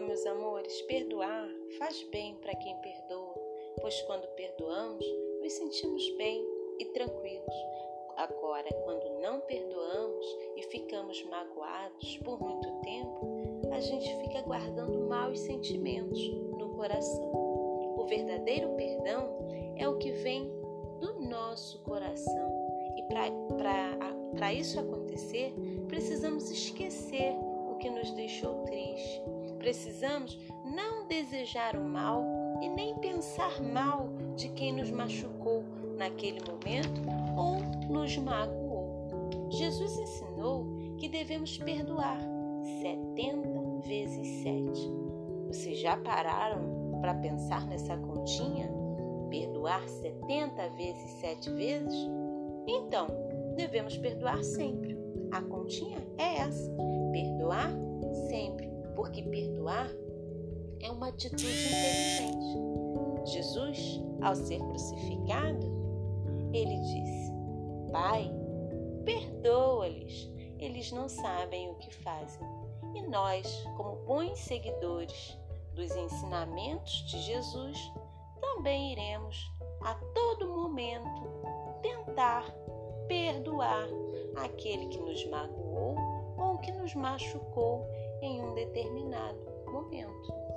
Melhores, perdoar faz bem para quem perdoa, pois quando perdoamos, nos sentimos bem e tranquilos. Agora, quando não perdoamos e ficamos magoados por muito tempo, a gente fica guardando maus sentimentos no coração. O verdadeiro perdão é o que vem do nosso coração. E para isso acontecer, precisamos esquecer o que nos deixou triste. Precisamos não desejar o mal e nem pensar mal de quem nos machucou naquele momento ou nos magoou. Jesus ensinou que devemos perdoar 70 vezes 7. Vocês já pararam para pensar nessa continha? Perdoar 70 vezes 7 vezes? Então, devemos perdoar sempre. A continha é essa: porque perdoar é uma atitude inteligente. Jesus, ao ser crucificado, ele disse: Pai, perdoa-lhes, eles não sabem o que fazem. E nós, como bons seguidores dos ensinamentos de Jesus, também iremos a todo momento tentar perdoar aquele que nos magoou ou que nos machucou em um determinado momento.